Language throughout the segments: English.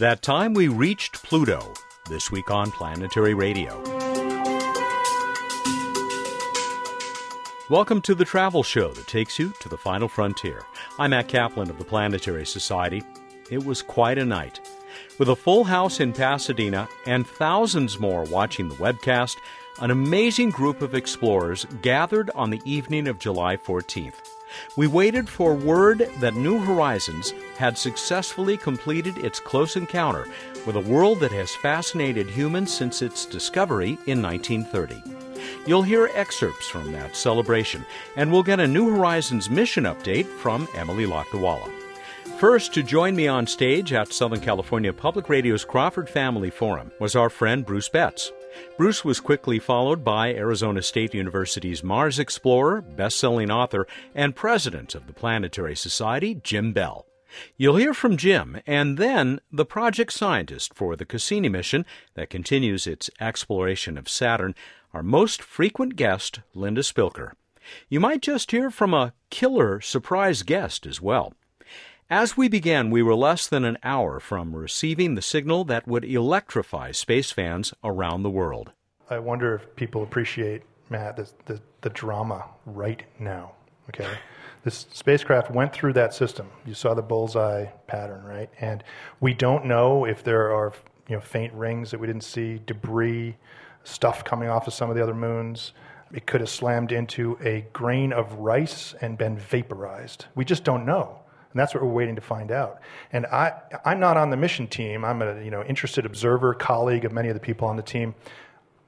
that time we reached Pluto, this week on Planetary Radio. Welcome to the travel show that takes you to the final frontier. I'm Matt Kaplan of the Planetary Society. It was quite a night. With a full house in Pasadena and thousands more watching the webcast, an amazing group of explorers gathered on the evening of July 14th. We waited for word that New Horizons had successfully completed its close encounter with a world that has fascinated humans since its discovery in 1930. You'll hear excerpts from that celebration, and we'll get a New Horizons mission update from Emily Lakdawalla. First to join me on stage at Southern California Public Radio's Crawford Family Forum was our friend Bruce Betts. Bruce was quickly followed by Arizona State University's Mars explorer, best-selling author, and president of the Planetary Society, Jim Bell. You'll hear from Jim and then the project scientist for the Cassini mission that continues its exploration of Saturn, our most frequent guest, Linda Spilker. You might just hear from a killer surprise guest as well. As we began, we were less than an hour from receiving the signal that would electrify space fans around the world. I wonder if people appreciate, Matt, the, the, the drama right now. Okay? This spacecraft went through that system. You saw the bullseye pattern, right? And we don't know if there are you know, faint rings that we didn't see, debris, stuff coming off of some of the other moons. It could have slammed into a grain of rice and been vaporized. We just don't know. And that's what we're waiting to find out. And I, I'm not on the mission team. I'm a you know, interested observer, colleague of many of the people on the team.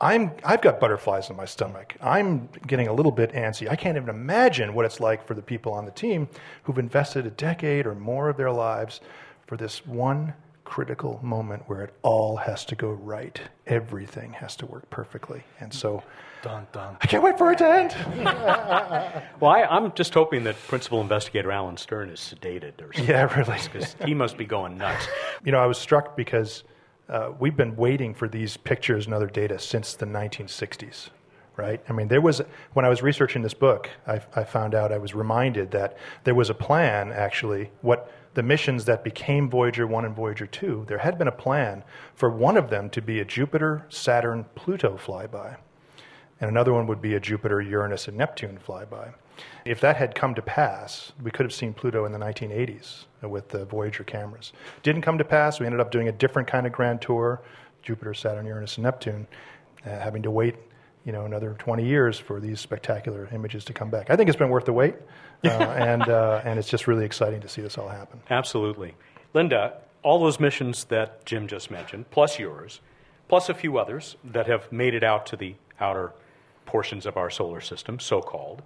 I'm, I've got butterflies in my stomach. I'm getting a little bit antsy. I can't even imagine what it's like for the people on the team who've invested a decade or more of their lives for this one critical moment where it all has to go right. Everything has to work perfectly. And so dun, dun. I can't wait for it to end. well, I, am just hoping that Principal Investigator Alan Stern is sedated or something. Yeah, really. Because he must be going nuts. You know, I was struck because uh, we've been waiting for these pictures and other data since the 1960s right? I mean, there was, when I was researching this book, I, I, found out, I was reminded that there was a plan, actually, what the missions that became Voyager 1 and Voyager 2, there had been a plan for one of them to be a Jupiter, Saturn, Pluto flyby. And another one would be a Jupiter, Uranus, and Neptune flyby. If that had come to pass, we could have seen Pluto in the 1980s with the Voyager cameras. Didn't come to pass. We ended up doing a different kind of grand tour Jupiter, Saturn, Uranus, and Neptune, uh, having to wait you know, another 20 years for these spectacular images to come back. I think it's been worth the wait, uh, and, uh, and it's just really exciting to see this all happen. Absolutely. Linda, all those missions that Jim just mentioned, plus yours, plus a few others that have made it out to the outer portions of our solar system, so called,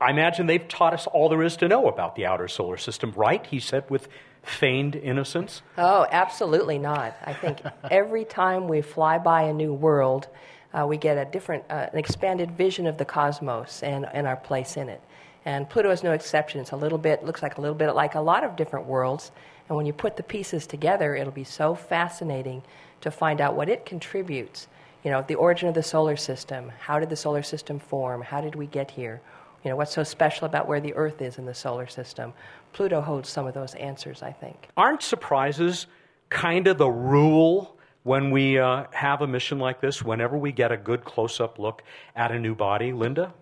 I imagine they've taught us all there is to know about the outer solar system, right? He said with feigned innocence. Oh, absolutely not. I think every time we fly by a new world, uh, we get a different, uh, an expanded vision of the cosmos and, and our place in it. And Pluto is no exception. It's a little bit, looks like a little bit like a lot of different worlds. And when you put the pieces together, it'll be so fascinating to find out what it contributes. You know, the origin of the solar system. How did the solar system form? How did we get here? You know, what's so special about where the Earth is in the solar system? Pluto holds some of those answers, I think. Aren't surprises kind of the rule when we uh, have a mission like this, whenever we get a good close up look at a new body? Linda?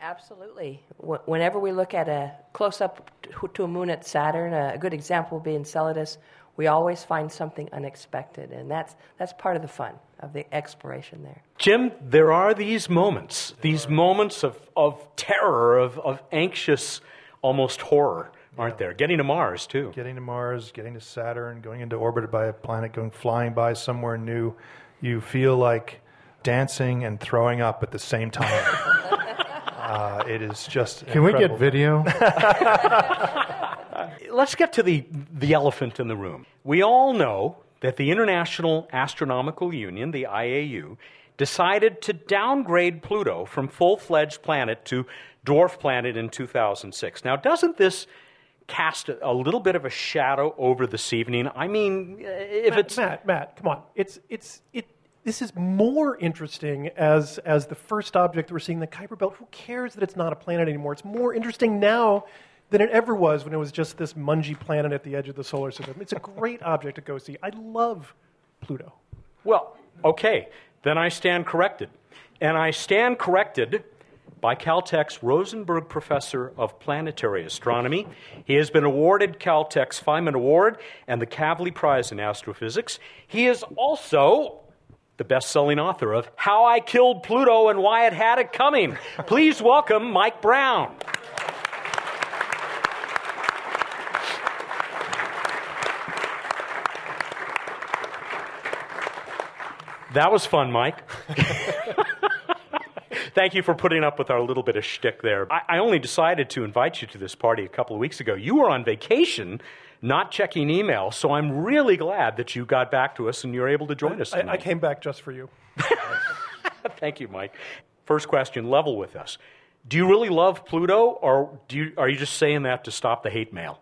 Absolutely. Whenever we look at a close up to a moon at Saturn, a good example would be Enceladus, we always find something unexpected, and that's, that's part of the fun of the exploration there. Jim, there are these moments, these moments of, of terror, of, of anxious, almost horror, aren't there? Getting to Mars, too. Getting to Mars, getting to Saturn, going into orbit by a planet, going flying by somewhere new. You feel like dancing and throwing up at the same time. uh, it is just. Can incredible. we get video? Let's get to the, the elephant in the room. We all know that the International Astronomical Union, the IAU, decided to downgrade Pluto from full fledged planet to dwarf planet in 2006. Now, doesn't this cast a little bit of a shadow over this evening? I mean, if Matt, it's. Matt, Matt, come on. It's, it's, it, this is more interesting as, as the first object we're seeing, the Kuiper Belt. Who cares that it's not a planet anymore? It's more interesting now than it ever was when it was just this mungy planet at the edge of the solar system. It's a great object to go see. I love Pluto. Well, okay, then I stand corrected. And I stand corrected by Caltech's Rosenberg Professor of Planetary Astronomy. He has been awarded Caltech's Feynman Award and the Kavli Prize in Astrophysics. He is also the best selling author of How I Killed Pluto and Why It Had It Coming. Please welcome Mike Brown. That was fun, Mike. Thank you for putting up with our little bit of shtick there. I, I, only decided to invite you to this party a couple of weeks ago. You were on vacation, not checking email, so I'm really glad that you got back to us and you're able to join us tonight. I, I came back just for you. Thank you, Mike. First question level with us. Do you really love Pluto, or do you, are you just saying that to stop the hate mail?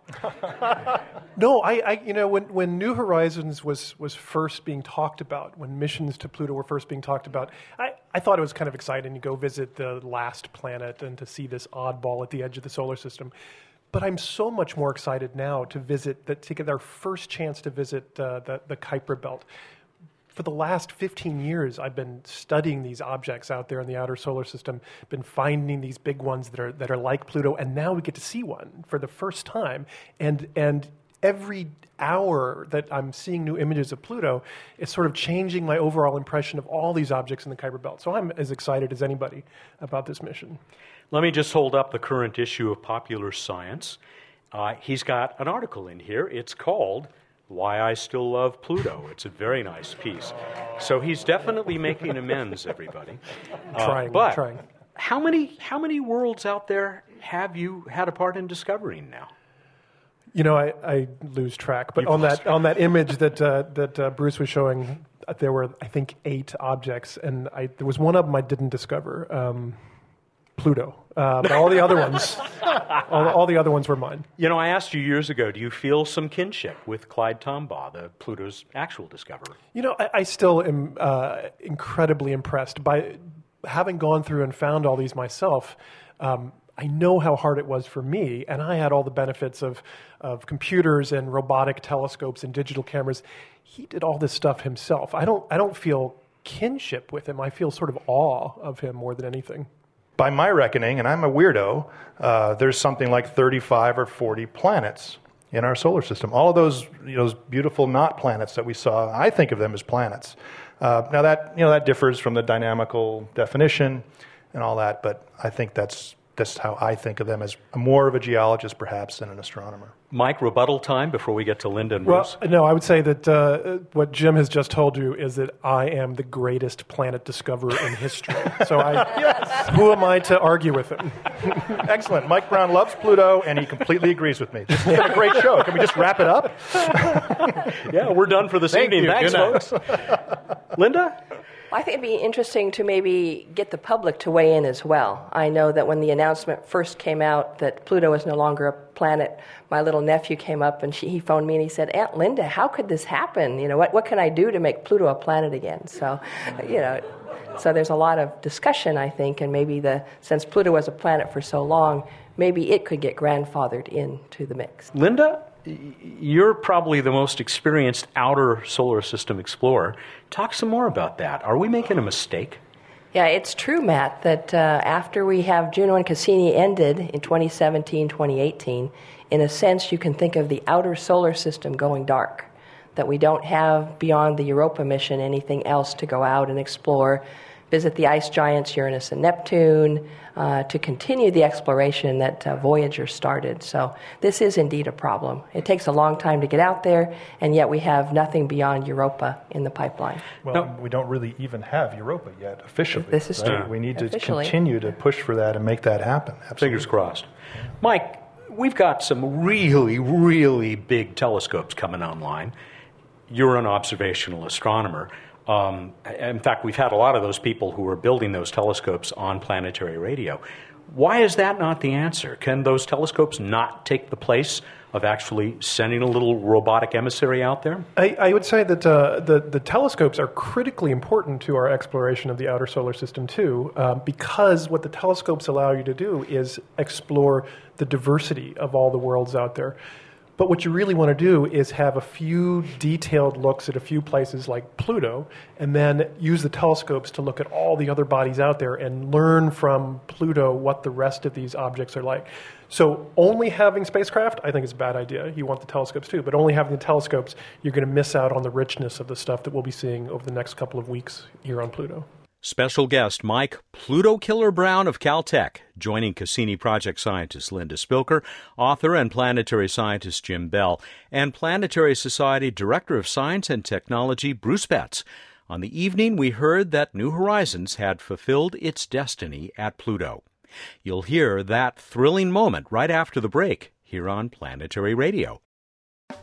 no, I, I, you know, when, when New Horizons was, was first being talked about, when missions to Pluto were first being talked about, I, I thought it was kind of exciting to go visit the last planet and to see this oddball at the edge of the solar system. But I'm so much more excited now to visit, that, to get our first chance to visit uh, the, the Kuiper Belt for the last 15 years, I've been studying these objects out there in the outer solar system, been finding these big ones that are, that are like Pluto, and now we get to see one for the first time. And, and every hour that I'm seeing new images of Pluto, it's sort of changing my overall impression of all these objects in the Kuiper Belt. So I'm as excited as anybody about this mission. Let me just hold up the current issue of Popular Science. Uh, he's got an article in here. It's called why I Still Love Pluto. It's a very nice piece. So he's definitely making amends, everybody. Uh, trying, but trying. How many, how many worlds out there have you had a part in discovering now? You know, I, I lose track. But on that, on that image that, uh, that uh, Bruce was showing, uh, there were, I think, eight objects. And I, there was one of them I didn't discover. Um, Pluto. Uh, but all the other ones, all, all, the other ones were mine. You know, I asked you years ago, do you feel some kinship with Clyde Tombaugh, the Pluto's actual discoverer? You know, I, I still am uh, incredibly impressed by having gone through and found all these myself. Um, I know how hard it was for me, and I had all the benefits of, of computers and robotic telescopes and digital cameras. He did all this stuff himself. I don't, I don't feel kinship with him. I feel sort of awe of him more than anything by my reckoning, and I'm a weirdo, uh, there's something like 35 or 40 planets in our solar system. All of those, you know, those beautiful not planets that we saw, I think of them as planets. Uh, now that you know that differs from the dynamical definition and all that, but I think that's that's how I think of them as more of a geologist perhaps than an astronomer. Mike, rebuttal time before we get to Linda and Bruce. Well, no, I would say that uh, what Jim has just told you is that I am the greatest planet discoverer in history. so I, yes. who am I to argue with him? Excellent. Mike Brown loves Pluto, and he completely agrees with me. This has been a great show. Can we just wrap it up? yeah, we're done for this Thank evening. You. Thanks, folks. Linda? I think it'd be interesting to maybe get the public to weigh in as well. I know that when the announcement first came out that Pluto is no longer a planet, my little nephew came up and she, he phoned me and he said, Aunt Linda, how could this happen? You know, what, what can I do to make Pluto a planet again? So, you know, so there's a lot of discussion, I think, and maybe the since Pluto was a planet for so long, maybe it could get grandfathered into the mix. Linda, you're probably the most experienced outer solar system explorer. Talk some more about that. Are we making a mistake? Yeah, it's true, Matt, that uh, after we have Juno and Cassini ended in 2017, 2018, in a sense, you can think of the outer solar system going dark. That we don't have beyond the Europa mission anything else to go out and explore visit the ice giants Uranus and Neptune, uh, to continue the exploration that uh, Voyager started. So this is indeed a problem. It takes a long time to get out there, and yet we have nothing beyond Europa in the pipeline. Well, no. we don't really even have Europa yet officially. This is right? true. We need to continue to push for that and make that happen. Absolutely. Fingers crossed. Mike, we've got some really, really big telescopes coming online. You're an observational astronomer. Um, in fact, we've had a lot of those people who are building those telescopes on planetary radio. Why is that not the answer? Can those telescopes not take the place of actually sending a little robotic emissary out there? I, I would say that uh, the, the telescopes are critically important to our exploration of the outer solar system, too, um, because what the telescopes allow you to do is explore the diversity of all the worlds out there. But what you really want to do is have a few detailed looks at a few places like Pluto, and then use the telescopes to look at all the other bodies out there and learn from Pluto what the rest of these objects are like. So, only having spacecraft, I think, is a bad idea. You want the telescopes too, but only having the telescopes, you're going to miss out on the richness of the stuff that we'll be seeing over the next couple of weeks here on Pluto. Special guest Mike Pluto Killer Brown of Caltech, joining Cassini project scientist Linda Spilker, author and planetary scientist Jim Bell, and Planetary Society Director of Science and Technology Bruce Betts. On the evening, we heard that New Horizons had fulfilled its destiny at Pluto. You'll hear that thrilling moment right after the break here on Planetary Radio.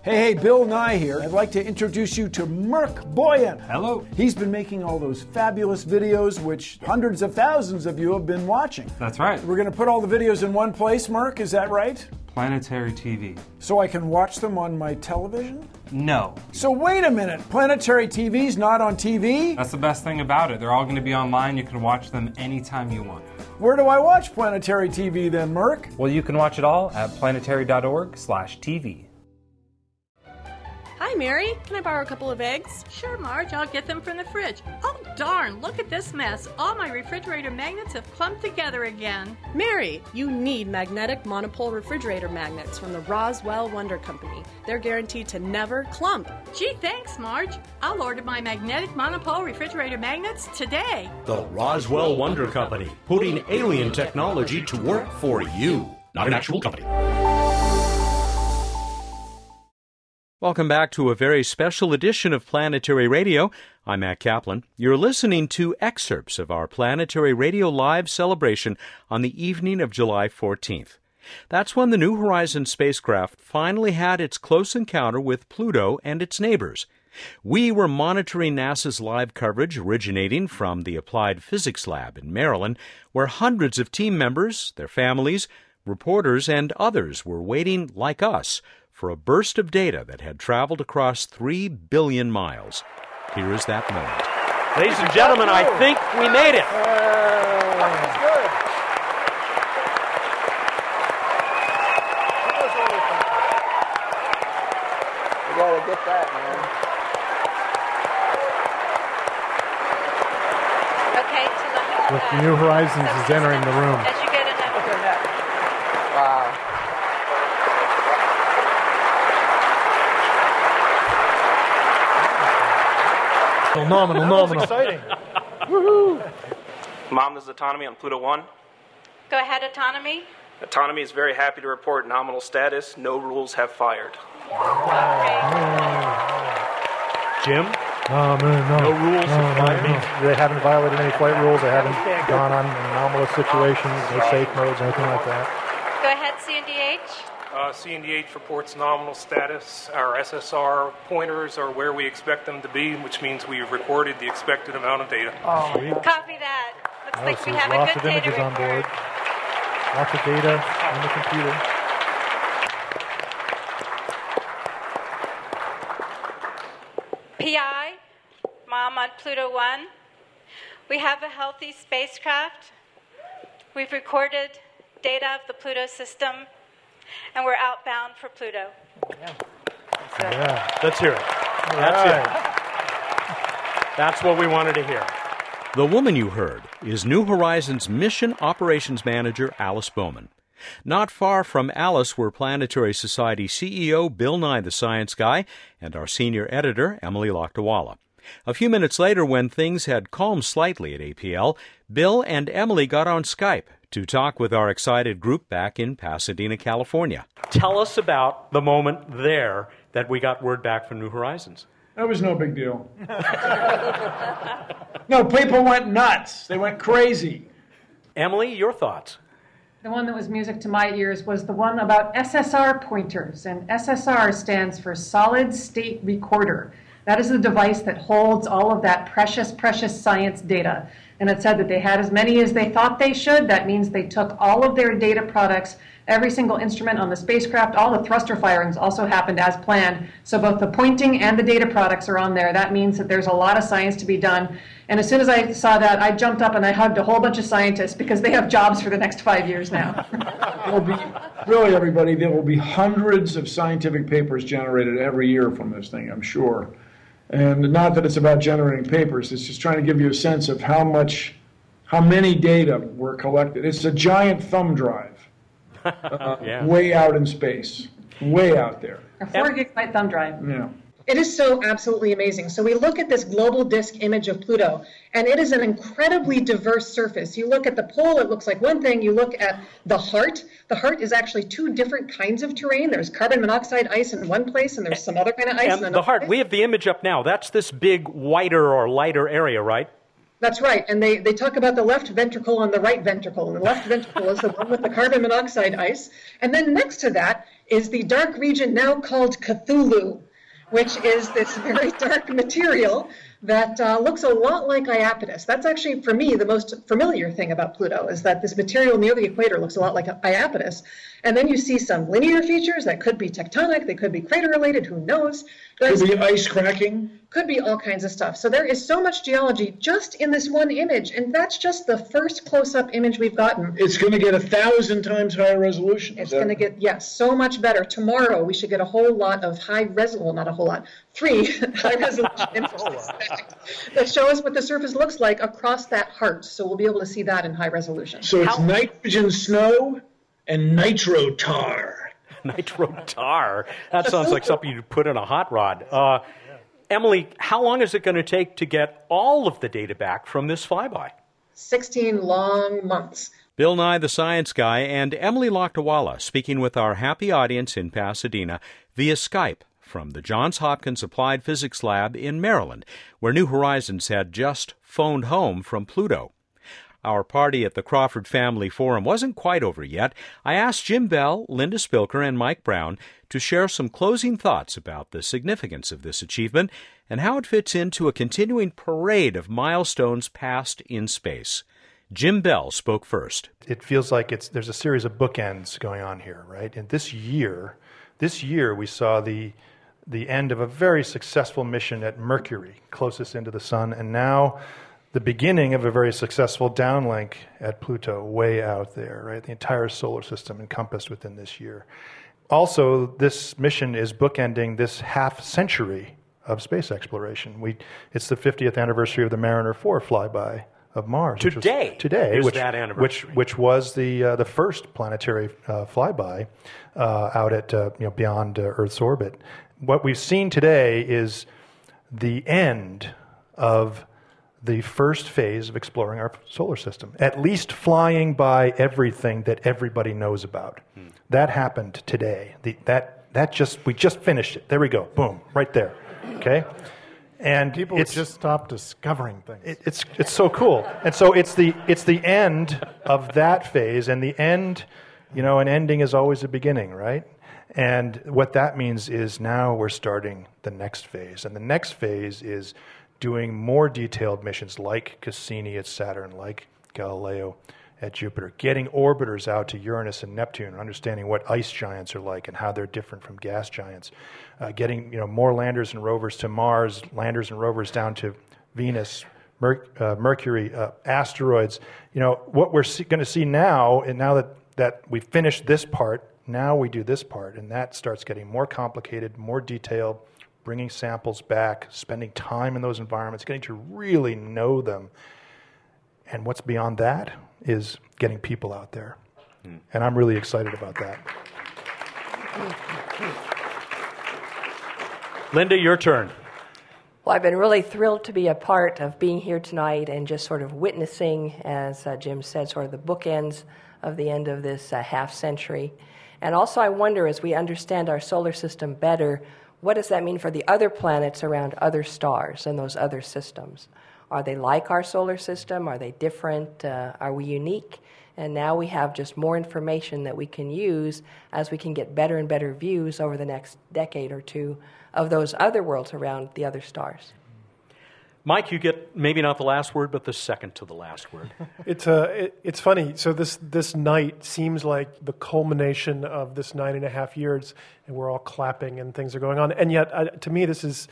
Hey, hey, Bill Nye here. I'd like to introduce you to Merc Boyan. Hello. He's been making all those fabulous videos, which hundreds of thousands of you have been watching. That's right. We're going to put all the videos in one place, Merc, is that right? Planetary TV. So I can watch them on my television? No. So wait a minute, Planetary TV's not on TV? That's the best thing about it. They're all going to be online. You can watch them anytime you want. Where do I watch Planetary TV then, Merc? Well, you can watch it all at planetary.org/tv. Hi, Mary. Can I borrow a couple of eggs? Sure, Marge. I'll get them from the fridge. Oh, darn. Look at this mess. All my refrigerator magnets have clumped together again. Mary, you need magnetic monopole refrigerator magnets from the Roswell Wonder Company. They're guaranteed to never clump. Gee, thanks, Marge. I'll order my magnetic monopole refrigerator magnets today. The Roswell Wonder Company, putting alien technology to work for you, not an actual company. Welcome back to a very special edition of Planetary Radio. I'm Matt Kaplan. You're listening to excerpts of our Planetary Radio Live celebration on the evening of July 14th. That's when the New Horizons spacecraft finally had its close encounter with Pluto and its neighbors. We were monitoring NASA's live coverage originating from the Applied Physics Lab in Maryland, where hundreds of team members, their families, reporters, and others were waiting like us for a burst of data that had traveled across 3 billion miles. Here is that moment. Ladies and gentlemen, I think we made it. We gotta get that, man. Okay, so let. With uh, New Horizons is entering the room. As you get enough. Wow. Nominal, nominal. Exciting. Woohoo! Mom, this is Autonomy on Pluto 1. Go ahead, autonomy. Autonomy is very happy to report nominal status. No rules have fired. Jim? No, no, no. No rules No, of no, flight? no. They haven't violated any flight rules. They haven't gone on anomalous situations, no safe modes, anything like that. Go ahead, C&DH. Uh, C&DH reports nominal status. Our SSR pointers are where we expect them to be, which means we've recorded the expected amount of data. Copy that. Looks Oh, like so we have lots a of good data images on report. board. Lots of data on the computer. PI, Mom on Pluto 1. We have a healthy spacecraft. We've recorded data of the Pluto system, and we're outbound for Pluto. Yeah. Yeah. Let's hear it. That's it. That's what we wanted to hear. The woman you heard is New Horizons Mission Operations Manager Alice Bowman. Not far from Alice were Planetary Society CEO Bill Nye the Science Guy and our senior editor Emily Lakdawalla. A few minutes later, when things had calmed slightly at APL, Bill and Emily got on Skype to talk with our excited group back in Pasadena, California. Tell us about the moment there that we got word back from New Horizons. That was no big deal. no, people went nuts. They went crazy. Emily, your thoughts? The one that was music to my ears was the one about SSR pointers. And SSR stands for Solid State Recorder. That is the device that holds all of that precious, precious science data. And it said that they had as many as they thought they should. That means they took all of their data products, every single instrument on the spacecraft, all the thruster firings also happened as planned. So both the pointing and the data products are on there. That means that there's a lot of science to be done. And as soon as I saw that, I jumped up and I hugged a whole bunch of scientists because they have jobs for the next five years now. Be, really, everybody, there will be hundreds of scientific papers generated every year from this thing, I'm sure. And not that it's about generating papers, it's just trying to give you a sense of how much, how many data were collected. It's a giant thumb drive, uh, Yeah. way out in space, way out there. A four gigabyte thumb drive. Yeah. It is so absolutely amazing. So we look at this global disk image of Pluto, and it is an incredibly diverse surface. You look at the pole, it looks like one thing. You look at the heart. The heart is actually two different kinds of terrain. There's carbon monoxide ice in one place, and there's some other kind of ice in And another the heart, place. we have the image up now. That's this big, whiter or lighter area, right? That's right. And they, they talk about the left ventricle and the right ventricle. And the left ventricle is the one with the carbon monoxide ice. And then next to that is the dark region now called Cthulhu, which is this very dark material that uh, looks a lot like Iapetus. That's actually, for me, the most familiar thing about Pluto is that this material near the equator looks a lot like Iapetus. And then you see some linear features that could be tectonic, they could be crater related, who knows? Could be ice cracking. Could be all kinds of stuff. So there is so much geology just in this one image, and that's just the first close-up image we've gotten. It's going to get a thousand times higher resolution. It's going to get yes, so much better. Tomorrow we should get a whole lot of high res well, not a whole lot, three high resolution images that show us what the surface looks like across that heart. So we'll be able to see that in high resolution. So it's nitrogen snow and nitro tar. Nitro tar. That sounds like something you'd put in a hot rod. Uh, Emily, how long is it going to take to get all of the data back from this flyby? 16 long months. Bill Nye, the science guy, and Emily Lakdawalla speaking with our happy audience in Pasadena via Skype from the Johns Hopkins Applied Physics Lab in Maryland, where New Horizons had just phoned home from Pluto. Our party at the Crawford Family Forum wasn't quite over yet. I asked Jim Bell, Linda Spilker, and Mike Brown to share some closing thoughts about the significance of this achievement and how it fits into a continuing parade of milestones passed in space. Jim Bell spoke first. It feels like it's there's a series of bookends going on here, right? And this year, this year we saw the the end of a very successful mission at Mercury, closest into the sun, and now the beginning of a very successful downlink at Pluto, way out there, right? The entire solar system encompassed within this year. Also, this mission is bookending this half century of space exploration. We, it's the 50th anniversary of the Mariner 4 flyby of Mars. Today today, is which, that which, which was the, uh, the first planetary uh, flyby uh, out at, uh, you know, beyond uh, Earth's orbit. What we've seen today is the end of the first phase of exploring our solar system, at least flying by everything that everybody knows about. Hmm. That happened today. The, that, that just, we just finished it. There we go. Boom, right there. Okay? And People it's, just stop discovering things. it, it's, it's so cool. And so it's the, it's the end of that phase, and the end, you know, an ending is always a beginning, right? And what that means is now we're starting the next phase. And the next phase is doing more detailed missions like Cassini at Saturn, like Galileo at Jupiter, getting orbiters out to Uranus and Neptune, understanding what ice giants are like and how they're different from gas giants, uh, getting you know more landers and rovers to Mars, landers and rovers down to Venus, Mer- uh, Mercury, uh, asteroids. You know what we're see- going to see now, and now that that we've finished this part, now we do this part, and that starts getting more complicated, more detailed. Bringing samples back, spending time in those environments, getting to really know them. And what's beyond that is getting people out there. And I'm really excited about that. Linda, your turn. Well, I've been really thrilled to be a part of being here tonight and just sort of witnessing, as uh, Jim said, sort of the bookends of the end of this uh, half century. And also, I wonder, as we understand our solar system better, what does that mean for the other planets around other stars and those other systems? Are they like our solar system? Are they different? Uh, are we unique? And now we have just more information that we can use as we can get better and better views over the next decade or two of those other worlds around the other stars. Mike, you get maybe not the last word, but the second to the last word. It's uh, it, it's funny. So this this night seems like the culmination of this nine and a half years, and we're all clapping and things are going on. And yet, uh, to me, this is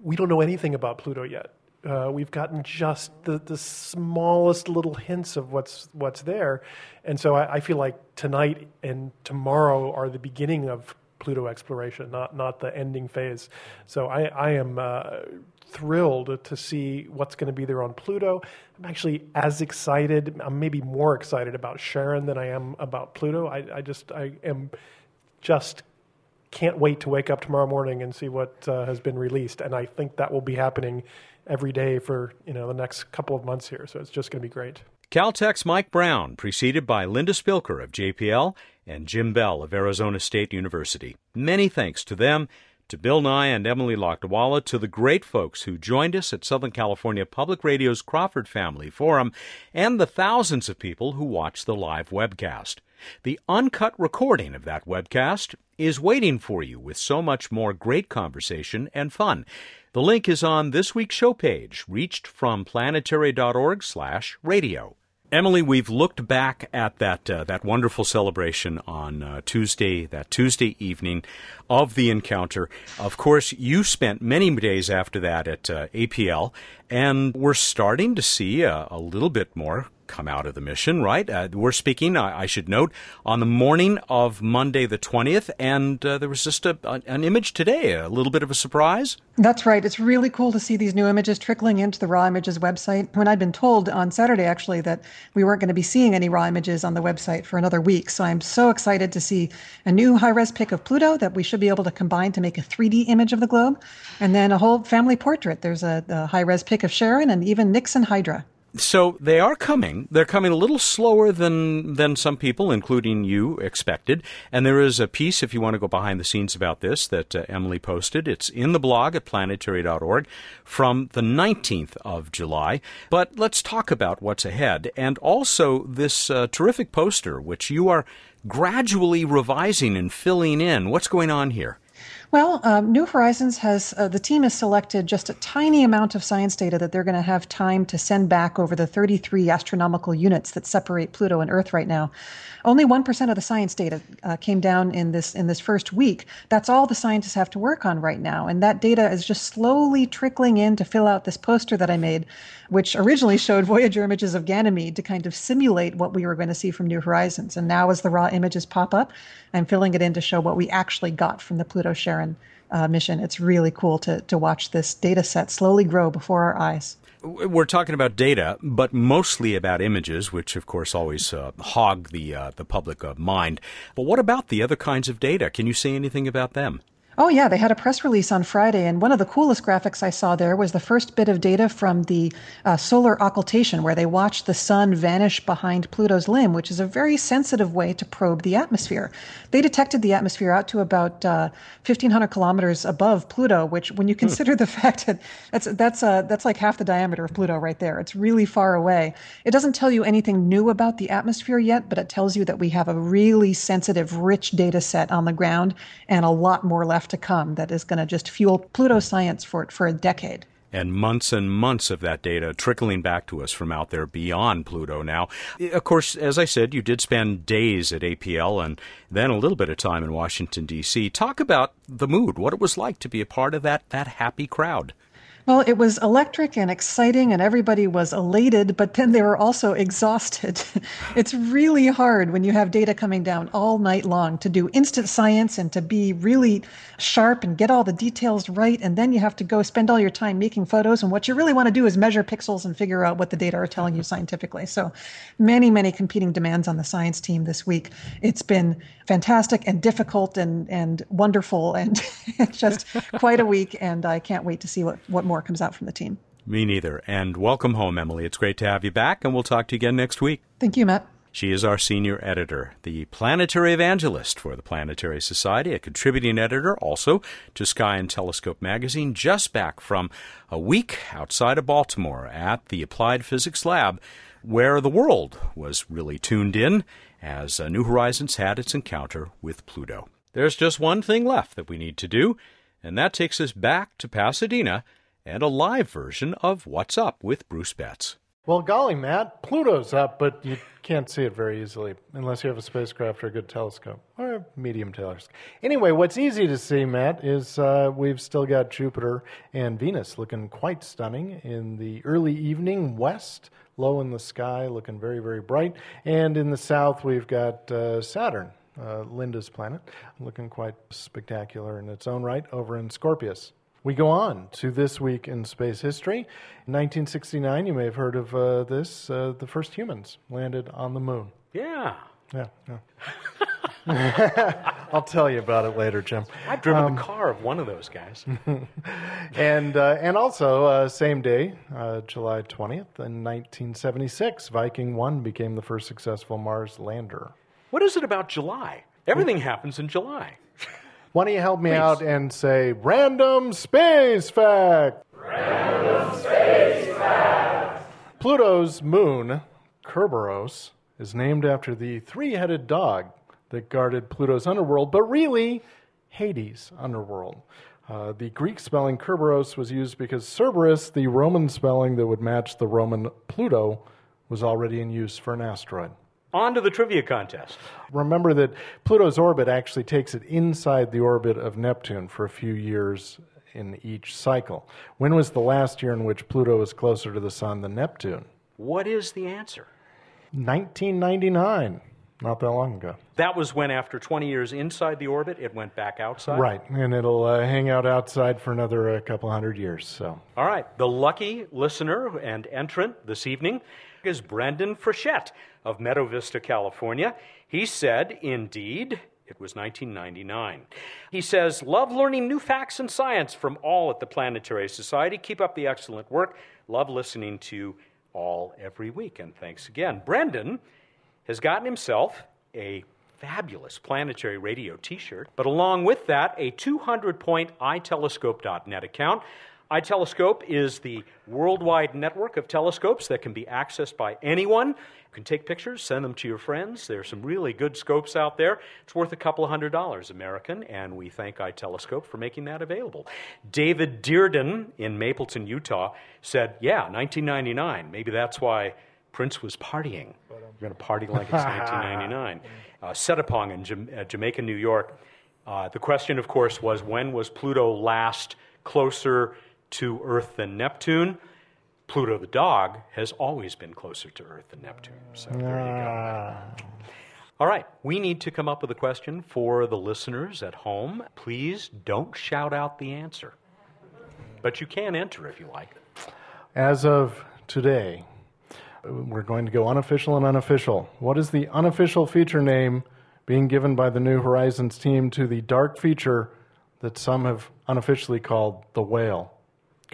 we don't know anything about Pluto yet. Uh, we've gotten just the, the smallest little hints of what's what's there, and so I, I feel like tonight and tomorrow are the beginning of Pluto exploration, not not the ending phase. So I, I am uh, thrilled to see what's going to be there on Pluto. I'm actually as excited, I'm maybe more excited about Charon than I am about Pluto. I, I just I am just can't wait to wake up tomorrow morning and see what uh, has been released. And I think that will be happening every day for you know the next couple of months here. So it's just going to be great. Caltech's Mike Brown, preceded by Linda Spilker of JPL and Jim Bell of Arizona State University. Many thanks to them, to Bill Nye and Emily Lakdawalla, to the great folks who joined us at Southern California Public Radio's Crawford Family Forum, and the thousands of people who watched the live webcast. The uncut recording of that webcast is waiting for you with so much more great conversation and fun. The link is on this week's show page, reached from planetary.org slash radio. Emily, we've looked back at that uh, that wonderful celebration on uh, Tuesday, that Tuesday evening of the encounter. Of course, you spent many days after that at uh, APL, and we're starting to see a, a little bit more come out of the mission, right? Uh, we're speaking, I, I, should note, on the morning of Monday the 20th, and uh, there was just a, an image today, a little bit of a surprise. That's right. It's really cool to see these new images trickling into the Raw Images website. When I'd been told on Saturday, actually, that we weren't going to be seeing any Raw images on the website for another week. So I'm so excited to see a new high res pic of Pluto that we should be able to combine to make a 3D image of the globe, and then a whole family portrait. There's a, a high res pic of Charon and even Nix and Hydra. So they are coming. They're coming a little slower than than some people, including you, expected. And there is a piece, if you want to go behind the scenes about this, that uh, Emily posted. It's in the blog at planetary.org from the 19th of July. But let's talk about what's ahead, and also this uh, terrific poster, which you are gradually revising and filling in. What's going on here? Well, um, New Horizons has uh, the team has selected just a tiny amount of science data that they're going to have time to send back over the 33 astronomical units that separate Pluto and Earth right now. Only one percent of the science data uh, came down in this in this first week. That's all the scientists have to work on right now, and that data is just slowly trickling in to fill out this poster that I made, which originally showed Voyager images of Ganymede to kind of simulate what we were going to see from New Horizons. And now, as the raw images pop up, I'm filling it in to show what we actually got from the Pluto Charon uh, mission. It's really cool to to watch this data set slowly grow before our eyes we're talking about data, but mostly about images, which of course always uh, hog the uh, the public uh, mind. But what about the other kinds of data? Can you say anything about them? Oh, yeah, they had a press release on Friday, and one of the coolest graphics I saw there was the first bit of data from the uh, solar occultation, where they watched the sun vanish behind Pluto's limb, which is a very sensitive way to probe the atmosphere. They detected the atmosphere out to about uh, 1,500 kilometers above Pluto, which, when you hmm. consider the fact that that's, that's, uh, that's like half the diameter of Pluto right there, it's really far away. It doesn't tell you anything new about the atmosphere yet, but it tells you that we have a really sensitive, rich data set on the ground and a lot more left to come that is going to just fuel Pluto science for, for a decade and months and months of that data trickling back to us from out there beyond Pluto now. Of course, as I said, you did spend days at APL and then a little bit of time in Washington, D.C. Talk about the mood, what it was like to be a part of that, that happy crowd. Well, it was electric and exciting, and everybody was elated, but then they were also exhausted. it's really hard when you have data coming down all night long to do instant science and to be really sharp and get all the details right. And then you have to go spend all your time making photos. And what you really want to do is measure pixels and figure out what the data are telling you scientifically. So many, many competing demands on the science team this week. It's been fantastic and difficult and, and wonderful and just quite a week. And I can't wait to see what, what more more comes out from the team. Me neither. And welcome home, Emily. It's great to have you back, and we'll talk to you again next week. Thank you, Matt. She is our senior editor, the planetary evangelist for the Planetary Society, a contributing editor also to Sky and Telescope magazine, just back from a week outside of Baltimore at the Applied Physics Lab, where the world was really tuned in as uh, New Horizons had its encounter with Pluto. There's just one thing left that we need to do, and that takes us back to Pasadena and a live version of What's Up with Bruce Betts. Well, golly, Matt, Pluto's up, but you can't see it very easily unless you have a spacecraft or a good telescope or a medium telescope. Anyway, what's easy to see, Matt, is uh, we've still got Jupiter and Venus looking quite stunning in the early evening west, low in the sky, looking very, very bright. And in the south, we've got uh, Saturn. Uh, Linda's planet, looking quite spectacular in its own right over in Scorpius. We go on to this week in space history. In 1969, you may have heard of uh, this. Uh, the first humans landed on the moon. Yeah. Yeah. yeah. I'll tell you about it later, Jim. I've driven Um, the car of one of those guys. and uh, and also uh, same day, uh, July 20th, in 1976, Viking 1 became the first successful Mars lander. What is it about July? Everything happens in July. Why don't you help me out and say random space fact? Pluto's moon, Kerberos, is named after the three-headed dog that guarded Pluto's underworld, but really Hades' underworld. Uh, the Greek spelling Kerberos was used because Cerberus, the Roman spelling that would match the Roman Pluto, was already in use for an asteroid. On to the trivia contest. Remember that Pluto's orbit actually takes it inside the orbit of Neptune for a few years in each cycle. When was the last year in which Pluto was closer to the Sun than Neptune? What is the answer? 1999, not that long ago. That was when, after 20 years inside the orbit, it went back outside? Right, and it'll uh, hang out outside for another uh, couple hundred years. So, All right. The lucky listener and entrant this evening is Brendan Frechette of Meadow Vista, California. He said, indeed, it was 1999. He says, Love learning new facts and science from all at the Planetary Society. Keep up the excellent work. Love listening to all every week. And thanks again. Brendan has gotten himself a fabulous planetary radio t shirt, but along with that, a 200 point iTelescope.net account. iTelescope is the worldwide network of telescopes that can be accessed by anyone. You can take pictures, send them to your friends. There's some really good scopes out there. It's worth a couple of hundred dollars American, and we thank iTelescope for making that available. David Dearden in Mapleton, Utah said, Yeah, 1999. Maybe that's why Prince was partying. We're going to party like it's 1999. Uh, Setapong in Jam- uh, Jamaica, New York. Uh, the question, of course, was when was Pluto last closer to Earth than Neptune? Pluto the dog has always been closer to Earth than Neptune. So there you go. Ah. All right, we need to come up with a question for the listeners at home. Please don't shout out the answer, but you can enter if you like. as of today, we're going to go unofficial and unofficial. What is the unofficial feature name being given by the New Horizons team to the dark feature that some have unofficially called the whale?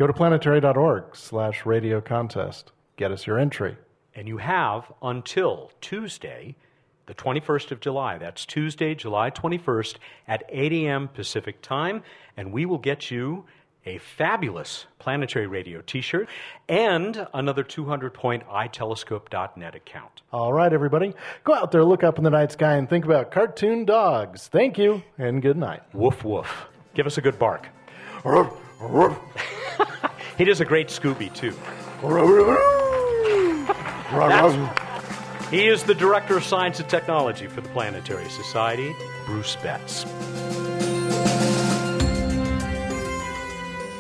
Go to planetary.org slash radio contest. Get us your entry. And you have until Tuesday, the 21st of July. That's Tuesday, July 21st at 8 a.m. Pacific time. And we will get you a fabulous planetary radio t shirt and another 200 point iTelescope.net account. All right, everybody. Go out there, look up in the night sky, and think about cartoon dogs. Thank you, and good night. Woof woof. Give us a good bark. he does a great Scooby, too. That's- he is the Director of Science and Technology for the Planetary Society, Bruce Betts.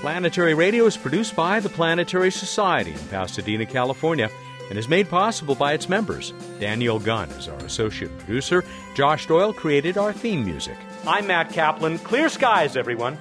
Planetary Radio is produced by the Planetary Society in Pasadena, California, and is made possible by its members. Daniel Gunn is our associate producer. Josh Doyle created our theme music. I'm Matt Kaplan. Clear skies, everyone.